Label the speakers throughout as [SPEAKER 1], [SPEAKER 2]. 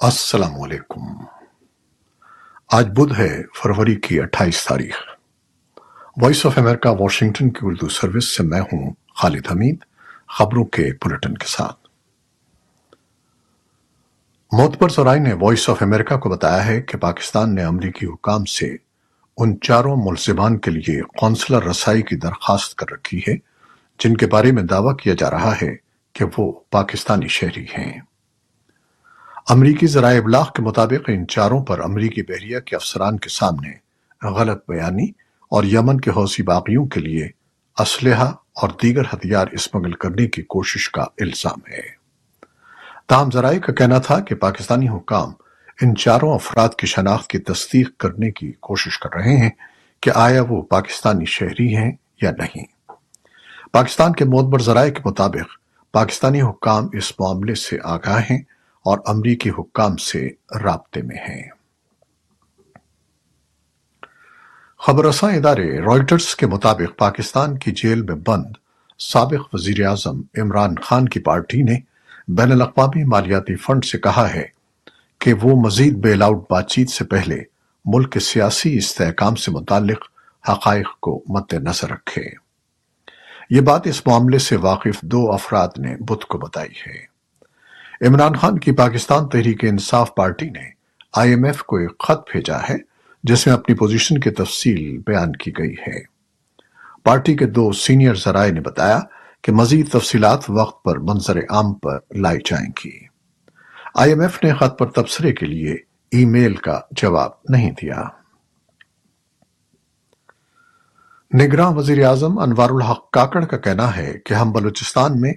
[SPEAKER 1] السلام علیکم۔ آج بدھ ہے فروری کی اٹھائیس تاریخ۔ وائس آف امریکہ، واشنگٹن کی اردو سروس سے میں ہوں خالد حمید، خبروں کے بلٹن کے ساتھ۔ موتبر ذرائع نے وائس آف امریکہ کو بتایا ہے کہ پاکستان نے امریکی حکام سے ان چاروں ملزمان کے لیے قونسلر رسائی کی درخواست کر رکھی ہے، جن کے بارے میں دعویٰ کیا جا رہا ہے کہ وہ پاکستانی شہری ہیں۔ امریکی ذرائع ابلاغ کے مطابق ان چاروں پر امریکی بحریہ کے افسران کے سامنے غلط بیانی اور یمن کے حوثی باغیوں کے لیے اسلحہ اور دیگر ہتھیار اسمگل کرنے کی کوشش کا الزام ہے۔ تاہم ذرائع کا کہنا تھا کہ پاکستانی حکام ان چاروں افراد کی شناخت کی تصدیق کرنے کی کوشش کر رہے ہیں کہ آیا وہ پاکستانی شہری ہیں یا نہیں۔ پاکستان کے معتبر ذرائع کے مطابق پاکستانی حکام اس معاملے سے آگاہ ہیں اور امریکی حکام سے رابطے میں ہیں۔ خبرساں ادارے رائٹرز کے مطابق پاکستان کی جیل میں بند سابق وزیر اعظم عمران خان کی پارٹی نے بین الاقوامی مالیاتی فنڈ سے کہا ہے کہ وہ مزید بیل آؤٹ بات چیت سے پہلے ملک کے سیاسی استحکام سے متعلق حقائق کو مد نظر رکھے۔ یہ بات اس معاملے سے واقف دو افراد نے بدھ کو بتائی ہے۔ عمران خان کی پاکستان تحریک انصاف پارٹی نے آئی ایم ایف کو ایک خط بھیجا ہے، جس میں اپنی پوزیشن کی تفصیل بیان کی گئی ہے۔ پارٹی کے دو سینئر ذرائع نے بتایا کہ مزید تفصیلات وقت پر منظر عام پر لائی جائیں گی۔ آئی ایم ایف نے خط پر تبصرے کے لیے ای میل کا جواب نہیں دیا۔ نگراں وزیر اعظم انوار الحق کاکڑ کا کہنا ہے کہ ہم بلوچستان میں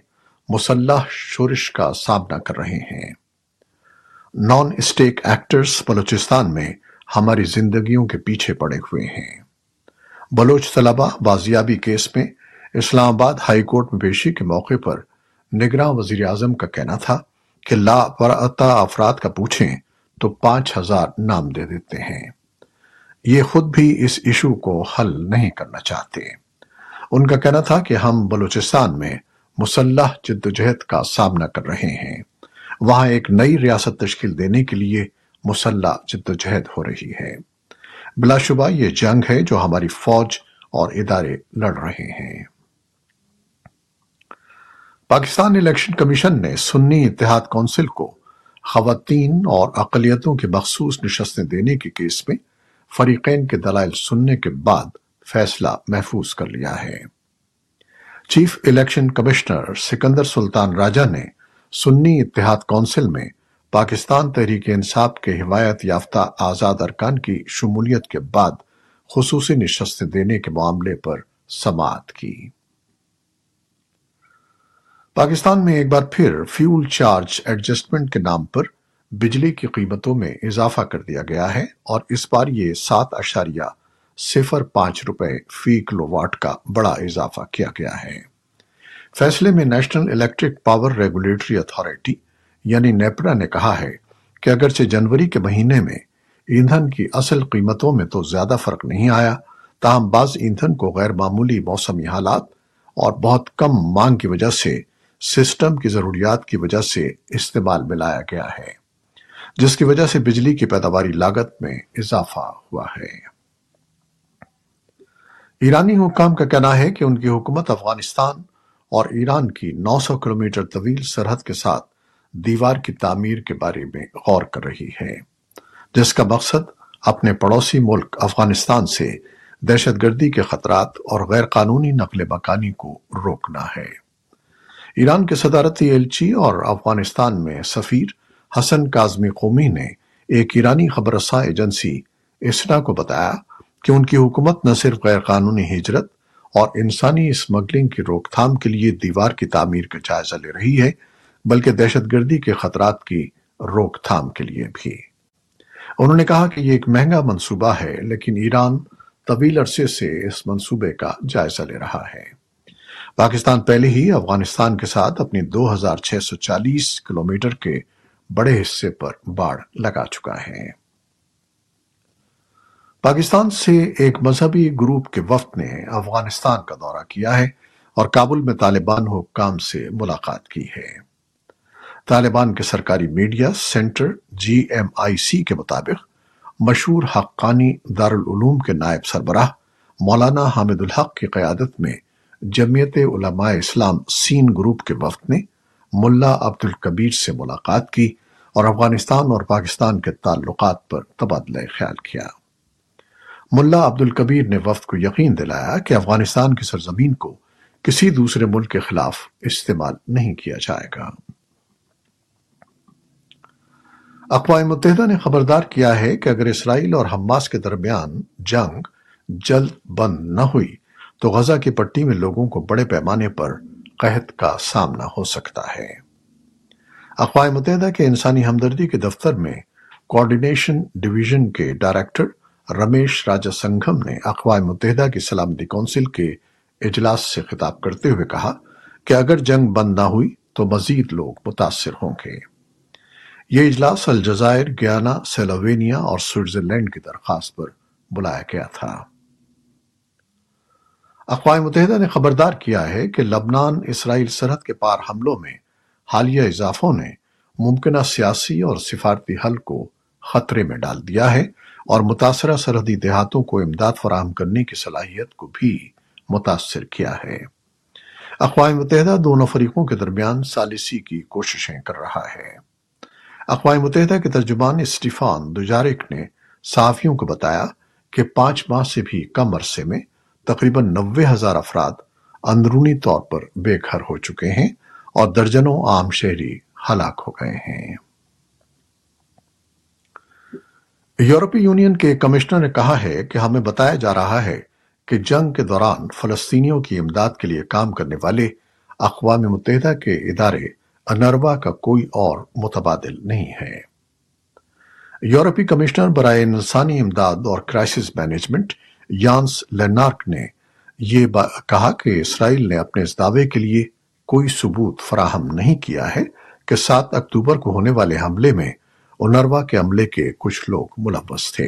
[SPEAKER 1] مسلح شورش کا سامنا کر رہے ہیں۔ نان اسٹیک ایکٹرز بلوچستان میں ہماری زندگیوں کے پیچھے پڑے ہوئے ہیں۔ بلوچ طلبہ بازیابی کیس میں اسلام آباد ہائی کورٹ میں پیشی کے موقع پر نگراں وزیر اعظم کا کہنا تھا کہ لا افراد کا پوچھیں تو پانچ ہزار نام دے دیتے ہیں۔ یہ خود بھی اس ایشو کو حل نہیں کرنا چاہتے۔ ان کا کہنا تھا کہ ہم بلوچستان میں مسلح جد و جہد کا سامنا کر رہے ہیں۔ وہاں ایک نئی ریاست تشکیل دینے کے لیے مسلح جد و جہد ہو رہی ہے۔ بلا شبہ یہ جنگ ہے جو ہماری فوج اور ادارے لڑ رہے ہیں۔ پاکستان الیکشن کمیشن نے سنی اتحاد کونسل کو خواتین اور اقلیتوں کے مخصوص نشستیں دینے کے کیس میں فریقین کے دلائل سننے کے بعد فیصلہ محفوظ کر لیا ہے۔ Chief election commissioner Sikandar Sultan Raja نے سنی اتحاد کونسل میں پاکستان تحریک انصاف کے حمایت یافتہ آزاد ارکان کی شمولیت کے بعد خصوصی نشستیں دینے کے معاملے پر سماعت کی۔ پاکستان میں ایک بار پھر فیول چارج ایڈجسٹمنٹ کے نام پر بجلی کی قیمتوں میں اضافہ کر دیا گیا ہے اور اس بار یہ سات اشاریہ صفر پانچ روپے فی کلو واٹ کا بڑا اضافہ کیا گیا ہے۔ فیصلے میں national electric power regulatory authority یعنی نیپرا نے کہا ہے کہ اگرچہ جنوری کے مہینے میں ایندھن کی اصل قیمتوں میں تو زیادہ فرق نہیں آیا، تاہم بعض ایندھن کو غیر معمولی موسمی حالات اور بہت کم مانگ کی وجہ سے سسٹم کی ضروریات کی وجہ سے استعمال میں لایا گیا ہے، جس کی وجہ سے بجلی کی پیداواری لاگت میں اضافہ ہوا ہے۔ ایرانی حکام کا کہنا ہے کہ ان کی حکومت افغانستان اور ایران کی نو سو کلومیٹر طویل سرحد کے ساتھ دیوار کی تعمیر کے بارے میں غور کر رہی ہے، جس کا مقصد اپنے پڑوسی ملک افغانستان سے دہشت گردی کے خطرات اور غیر قانونی نقل مکانی کو روکنا ہے۔ ایران کے صدارتی ایلچی اور افغانستان میں سفیر حسن کازمی قومی نے ایک ایرانی خبرساں ایجنسی اسنا کو بتایا کہ ان کی حکومت نہ صرف غیر قانونی ہجرت اور انسانی اسمگلنگ کی روک تھام کے لیے دیوار کی تعمیر کا جائزہ لے رہی ہے، بلکہ دہشت گردی کے خطرات کی روک تھام کے لیے بھی۔ انہوں نے کہا کہ یہ ایک مہنگا منصوبہ ہے، لیکن ایران طویل عرصے سے اس منصوبے کا جائزہ لے رہا ہے۔ پاکستان پہلے ہی افغانستان کے ساتھ اپنی دو ہزار چھ سو چالیس کلومیٹر کے بڑے حصے پر باڑھ لگا چکا ہے۔ پاکستان سے ایک مذہبی گروپ کے وفد نے افغانستان کا دورہ کیا ہے اور کابل میں طالبان حکام سے ملاقات کی ہے۔ طالبان کے سرکاری media centre G M I C کے مطابق مشہور حقانی دارالعلوم کے نائب سربراہ مولانا حامد الحق کی قیادت میں جمعیت علماء اسلام سین گروپ کے وفد نے ملا عبد القبیر سے ملاقات کی اور افغانستان اور پاکستان کے تعلقات پر تبادلہ خیال کیا۔ ملا عبد القبیر نے وفد کو یقین دلایا کہ افغانستان کی سرزمین کو کسی دوسرے ملک کے خلاف استعمال نہیں کیا جائے گا۔ اقوام متحدہ نے خبردار کیا ہے کہ اگر اسرائیل اور حماس کے درمیان جنگ جلد بند نہ ہوئی تو غزہ کی پٹی میں لوگوں کو بڑے پیمانے پر قحط کا سامنا ہو سکتا ہے۔ اقوام متحدہ کے انسانی ہمدردی کے دفتر میں کوارڈینیشن ڈویژن کے ڈائریکٹر رمیش راجا سنگھم نے اقوام متحدہ کی سلامتی کونسل کے اجلاس سے خطاب کرتے ہوئے کہا کہ اگر جنگ بند نہ ہوئی تو مزید لوگ متاثر ہوں گے۔ یہ اجلاس الجزائر، گیانا، سیلوینیا اور سوئٹزرلینڈ کی درخواست پر بلایا گیا تھا۔ اقوام متحدہ نے خبردار کیا ہے کہ لبنان، اسرائیل سرحد کے پار حملوں میں حالیہ اضافوں نے ممکنہ سیاسی اور سفارتی حل کو خطرے میں ڈال دیا ہے۔ اور متاثرہ سرحدی دیہاتوں کو امداد فراہم کرنے کی صلاحیت کو بھی متاثر کیا ہے۔ اقوام متحدہ دونوں فریقوں کے درمیان سالسی کی کوششیں کر رہا ہے۔ اقوام متحدہ کے ترجمان اسٹیفان دوجارک نے صحافیوں کو بتایا کہ پانچ ماہ سے بھی کم عرصے میں تقریباً نوے ہزار افراد اندرونی طور پر بے گھر ہو چکے ہیں اور درجنوں عام شہری ہلاک ہو گئے ہیں۔ یورپی یونین کے کمشنر نے کہا ہے کہ ہمیں بتایا جا رہا ہے کہ جنگ کے دوران فلسطینیوں کی امداد کے لیے کام کرنے والے اقوام متحدہ کے ادارے انروا کا کوئی اور متبادل نہیں ہے۔ یورپی کمشنر برائے انسانی امداد اور کرائسس مینجمنٹ یانس لینارک نے یہ کہا کہ اسرائیل نے اپنے اس دعوے کے لیے کوئی ثبوت فراہم نہیں کیا ہے کہ سات اکتوبر کو ہونے والے حملے میں انروا کے عملے کے کچھ لوگ ملوث تھے۔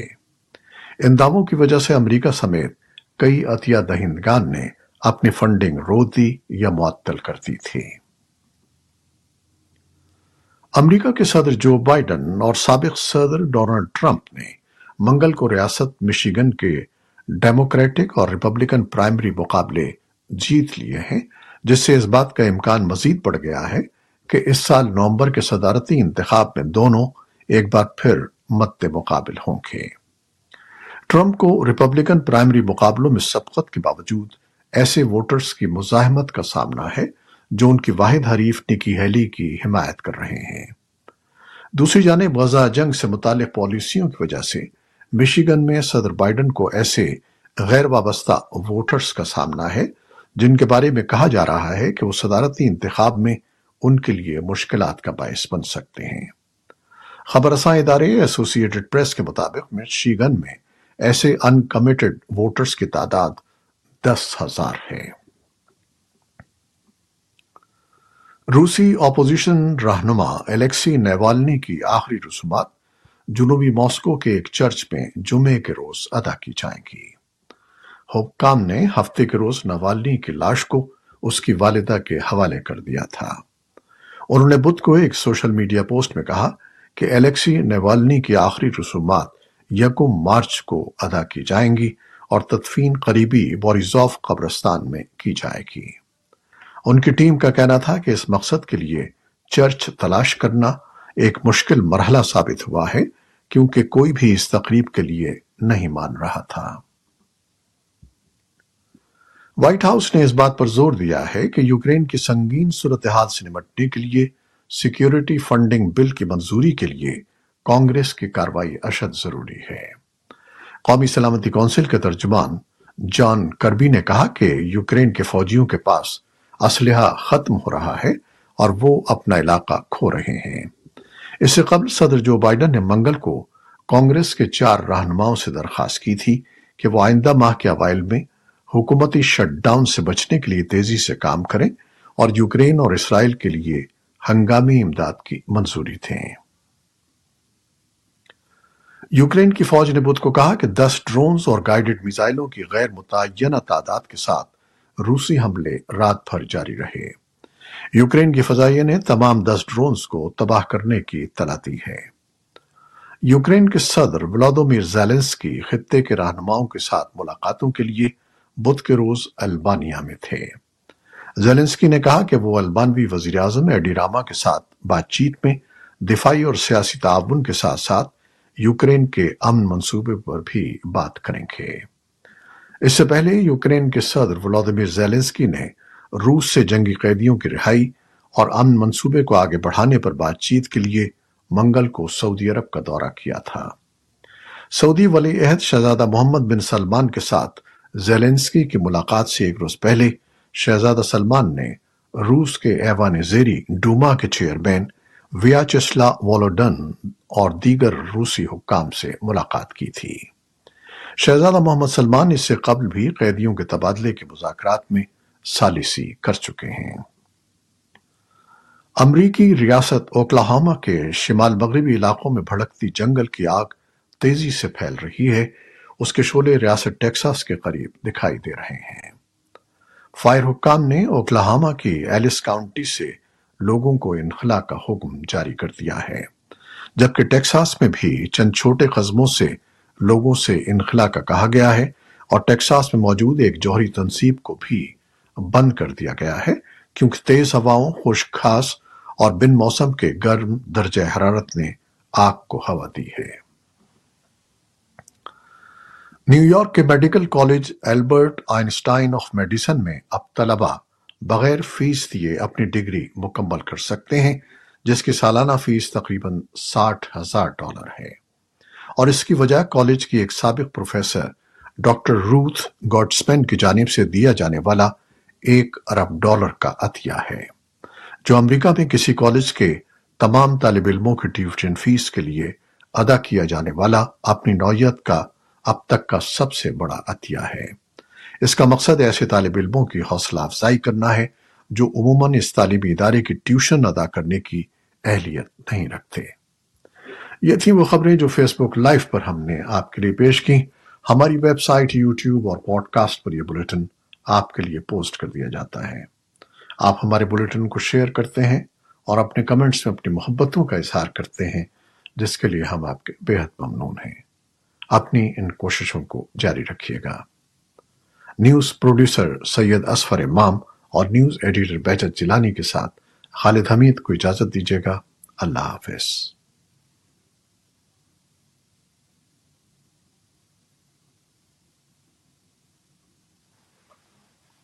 [SPEAKER 1] ان دعووں کی وجہ سے امریکہ سمیت کئی عطیہ دہندگان نے اپنی فنڈنگ رو دی یا معطل کر دی تھی۔ امریکہ کے صدر جو بائیڈن اور سابق صدر ڈونلڈ ٹرمپ نے منگل کو ریاست مشیگن کے ڈیموکریٹک اور ریپبلکن پرائمری مقابلے جیت لیے ہیں، جس سے اس بات کا امکان مزید بڑھ گیا ہے کہ اس سال نومبر کے صدارتی انتخاب میں دونوں ایک بار پھر مد مقابل ہوں گے۔ ٹرمپ کو ریپبلکن پرائمری مقابلوں میں سبقت کے باوجود ایسے ووٹرز کی مزاحمت کا سامنا ہے جو ان کی واحد حریف نکی ہیلی کی حمایت کر رہے ہیں۔ دوسری جانب غزہ جنگ سے متعلق پالیسیوں کی وجہ سے مشیگن میں صدر بائیڈن کو ایسے غیر وابستہ ووٹرز کا سامنا ہے جن کے بارے میں کہا جا رہا ہے کہ وہ صدارتی انتخاب میں ان کے لیے مشکلات کا باعث بن سکتے ہیں۔ خبر رساں ادارے ایسوسیٹڈ پریس کے مطابق مشیگن میں ایسے ان کمیٹڈ ووٹرز کی تعداد دس ہزار ہے روسی اپوزیشن رہنما الیکسی نیوالنی کی آخری رسومات جنوبی ماسکو کے ایک چرچ میں جمعے کے روز ادا کی جائیں گی۔ حکام نے ہفتے کے روز نوالنی کی لاش کو اس کی والدہ کے حوالے کر دیا تھا۔ انہوں نے بدھ کو ایک سوشل میڈیا پوسٹ میں کہا کہ الیکسی نیوالنی کی آخری رسومات یکم مارچ کو ادا کی جائیں گی اور تدفین قریبی بوریزوف قبرستان میں کی جائے گی۔ ان کی ٹیم کا کہنا تھا کہ اس مقصد کے لیے چرچ تلاش کرنا ایک مشکل مرحلہ ثابت ہوا ہے، کیونکہ کوئی بھی اس تقریب کے لیے نہیں مان رہا تھا۔ وائٹ ہاؤس نے اس بات پر زور دیا ہے کہ یوکرین کی سنگین صورتحال سے نمٹنے کے لیے سیکیورٹی فنڈنگ بل کی منظوری کے لیے کانگریس کی کاروائی اشد ضروری ہے۔ قومی سلامتی کونسل کے ترجمان جان کربی نے کہا کہ یوکرین کے فوجیوں کے پاس اسلحہ ختم ہو رہا ہے اور وہ اپنا علاقہ کھو رہے ہیں۔ اس سے قبل صدر جو بائیڈن نے منگل کو کانگریس کے چار رہنماؤں سے درخواست کی تھی کہ وہ آئندہ ماہ کے اوائل میں حکومتی شٹ ڈاؤن سے بچنے کے لیے تیزی سے کام کریں اور یوکرین اور اسرائیل کے لیے ہنگامی امداد کی منظوری تھیں۔ یوکرین کی فوج نے بدھ کو کہا کہ دس ڈرونز اور گائیڈڈ میزائلوں کی غیر متعینہ تعداد کے ساتھ روسی حملے رات بھر جاری رہے۔ یوکرین کی فضائیہ نے تمام دس ڈرونز کو تباہ کرنے کی اطلاع دی ہے۔ یوکرین کے صدر ولادومیر زیلنس کی خطے کے رہنماؤں کے ساتھ ملاقاتوں کے لیے بدھ کے روز البانیا میں تھے۔ زیلنسکی نے کہا کہ وہ البانوی وزیر اعظم ایڈی راما کے ساتھ بات چیت میں دفاعی اور سیاسی تعاون کے ساتھ ساتھ یوکرین کے امن منصوبے پر بھی بات کریں گے۔ اس سے پہلے یوکرین کے صدر ولادیمیر زیلنسکی نے روس سے جنگی قیدیوں کی رہائی اور امن منصوبے کو آگے بڑھانے پر بات چیت کے لیے منگل کو سعودی عرب کا دورہ کیا تھا۔ سعودی ولی عہد شہزادہ محمد بن سلمان کے ساتھ زیلنسکی کی ملاقات سے ایک روز پہلے شہزادہ سلمان نے روس کے ایوان زیری ڈوما کے چیئرمین ویاچسلا وولوڈن اور دیگر روسی حکام سے ملاقات کی تھی۔ شہزادہ محمد سلمان اس سے قبل بھی قیدیوں کے تبادلے کے مذاکرات میں سالسی کر چکے ہیں۔ امریکی ریاست اوکلاہاما کے شمال مغربی علاقوں میں بھڑکتی جنگل کی آگ تیزی سے پھیل رہی ہے۔ اس کے شعلے ریاست ٹیکساس کے قریب دکھائی دے رہے ہیں۔ فائر حکام نے اوکلاہاما کی ایلس کاؤنٹی سے لوگوں کو انخلا کا حکم جاری کر دیا ہے۔ جبکہ ٹیکساس میں بھی چند چھوٹے قزموں سے لوگوں سے انخلا کا کہا گیا ہے اور ٹیکساس میں موجود ایک جوہری تنصیب کو بھی بند کر دیا گیا ہے کیونکہ تیز ہواؤں، خشک خاص اور بن موسم کے گرم درجہ حرارت نے آگ کو ہوا دی ہے۔ نیو یارک کے medical college Albert Einstein of medicine میں اب طلبہ بغیر فیس دیے اپنی ڈگری مکمل کر سکتے ہیں، جس کی سالانہ فیس تقریباً ساٹھ ہزار ڈالر ہے۔ اور اس کی وجہ کالج کی ایک سابق پروفیسر ڈاکٹر روتھ گوڈسپین کی جانب سے دیا جانے والا ایک ارب ڈالر کا عطیہ ہے۔ جو امریکہ میں کسی کالج کے تمام طالب علموں کی ٹیوشن فیس کے لیے ادا کیا جانے والا اپنی نوعیت کا اب تک کا سب سے بڑا عطیہ ہے۔ اس کا مقصد ایسے طالب علموں کی حوصلہ افزائی کرنا ہے جو عموماً اس تعلیمی ادارے کی ٹیوشن ادا کرنے کی اہلیت نہیں رکھتے۔ یہ تھی وہ خبریں جو فیس بک لائف پر ہم نے آپ کے لیے پیش کی ہماری ویب سائٹ، یوٹیوب اور پوڈ کاسٹ پر یہ بلٹن آپ کے لیے پوسٹ کر دیا جاتا ہے۔ آپ ہمارے بلٹن کو شیئر کرتے ہیں اور اپنے کمنٹس میں اپنی محبتوں کا اظہار کرتے ہیں، جس کے لیے ہم آپ کے بےحد ممنون ہیں۔ اپنی ان کوششوں کو جاری رکھیے گا۔ نیوز پروڈیوسر سید اسفر امام اور نیوز ایڈیٹر بیجت جلانی کے ساتھ خالد حمید کو اجازت دیجیے گا۔ اللہ حافظ۔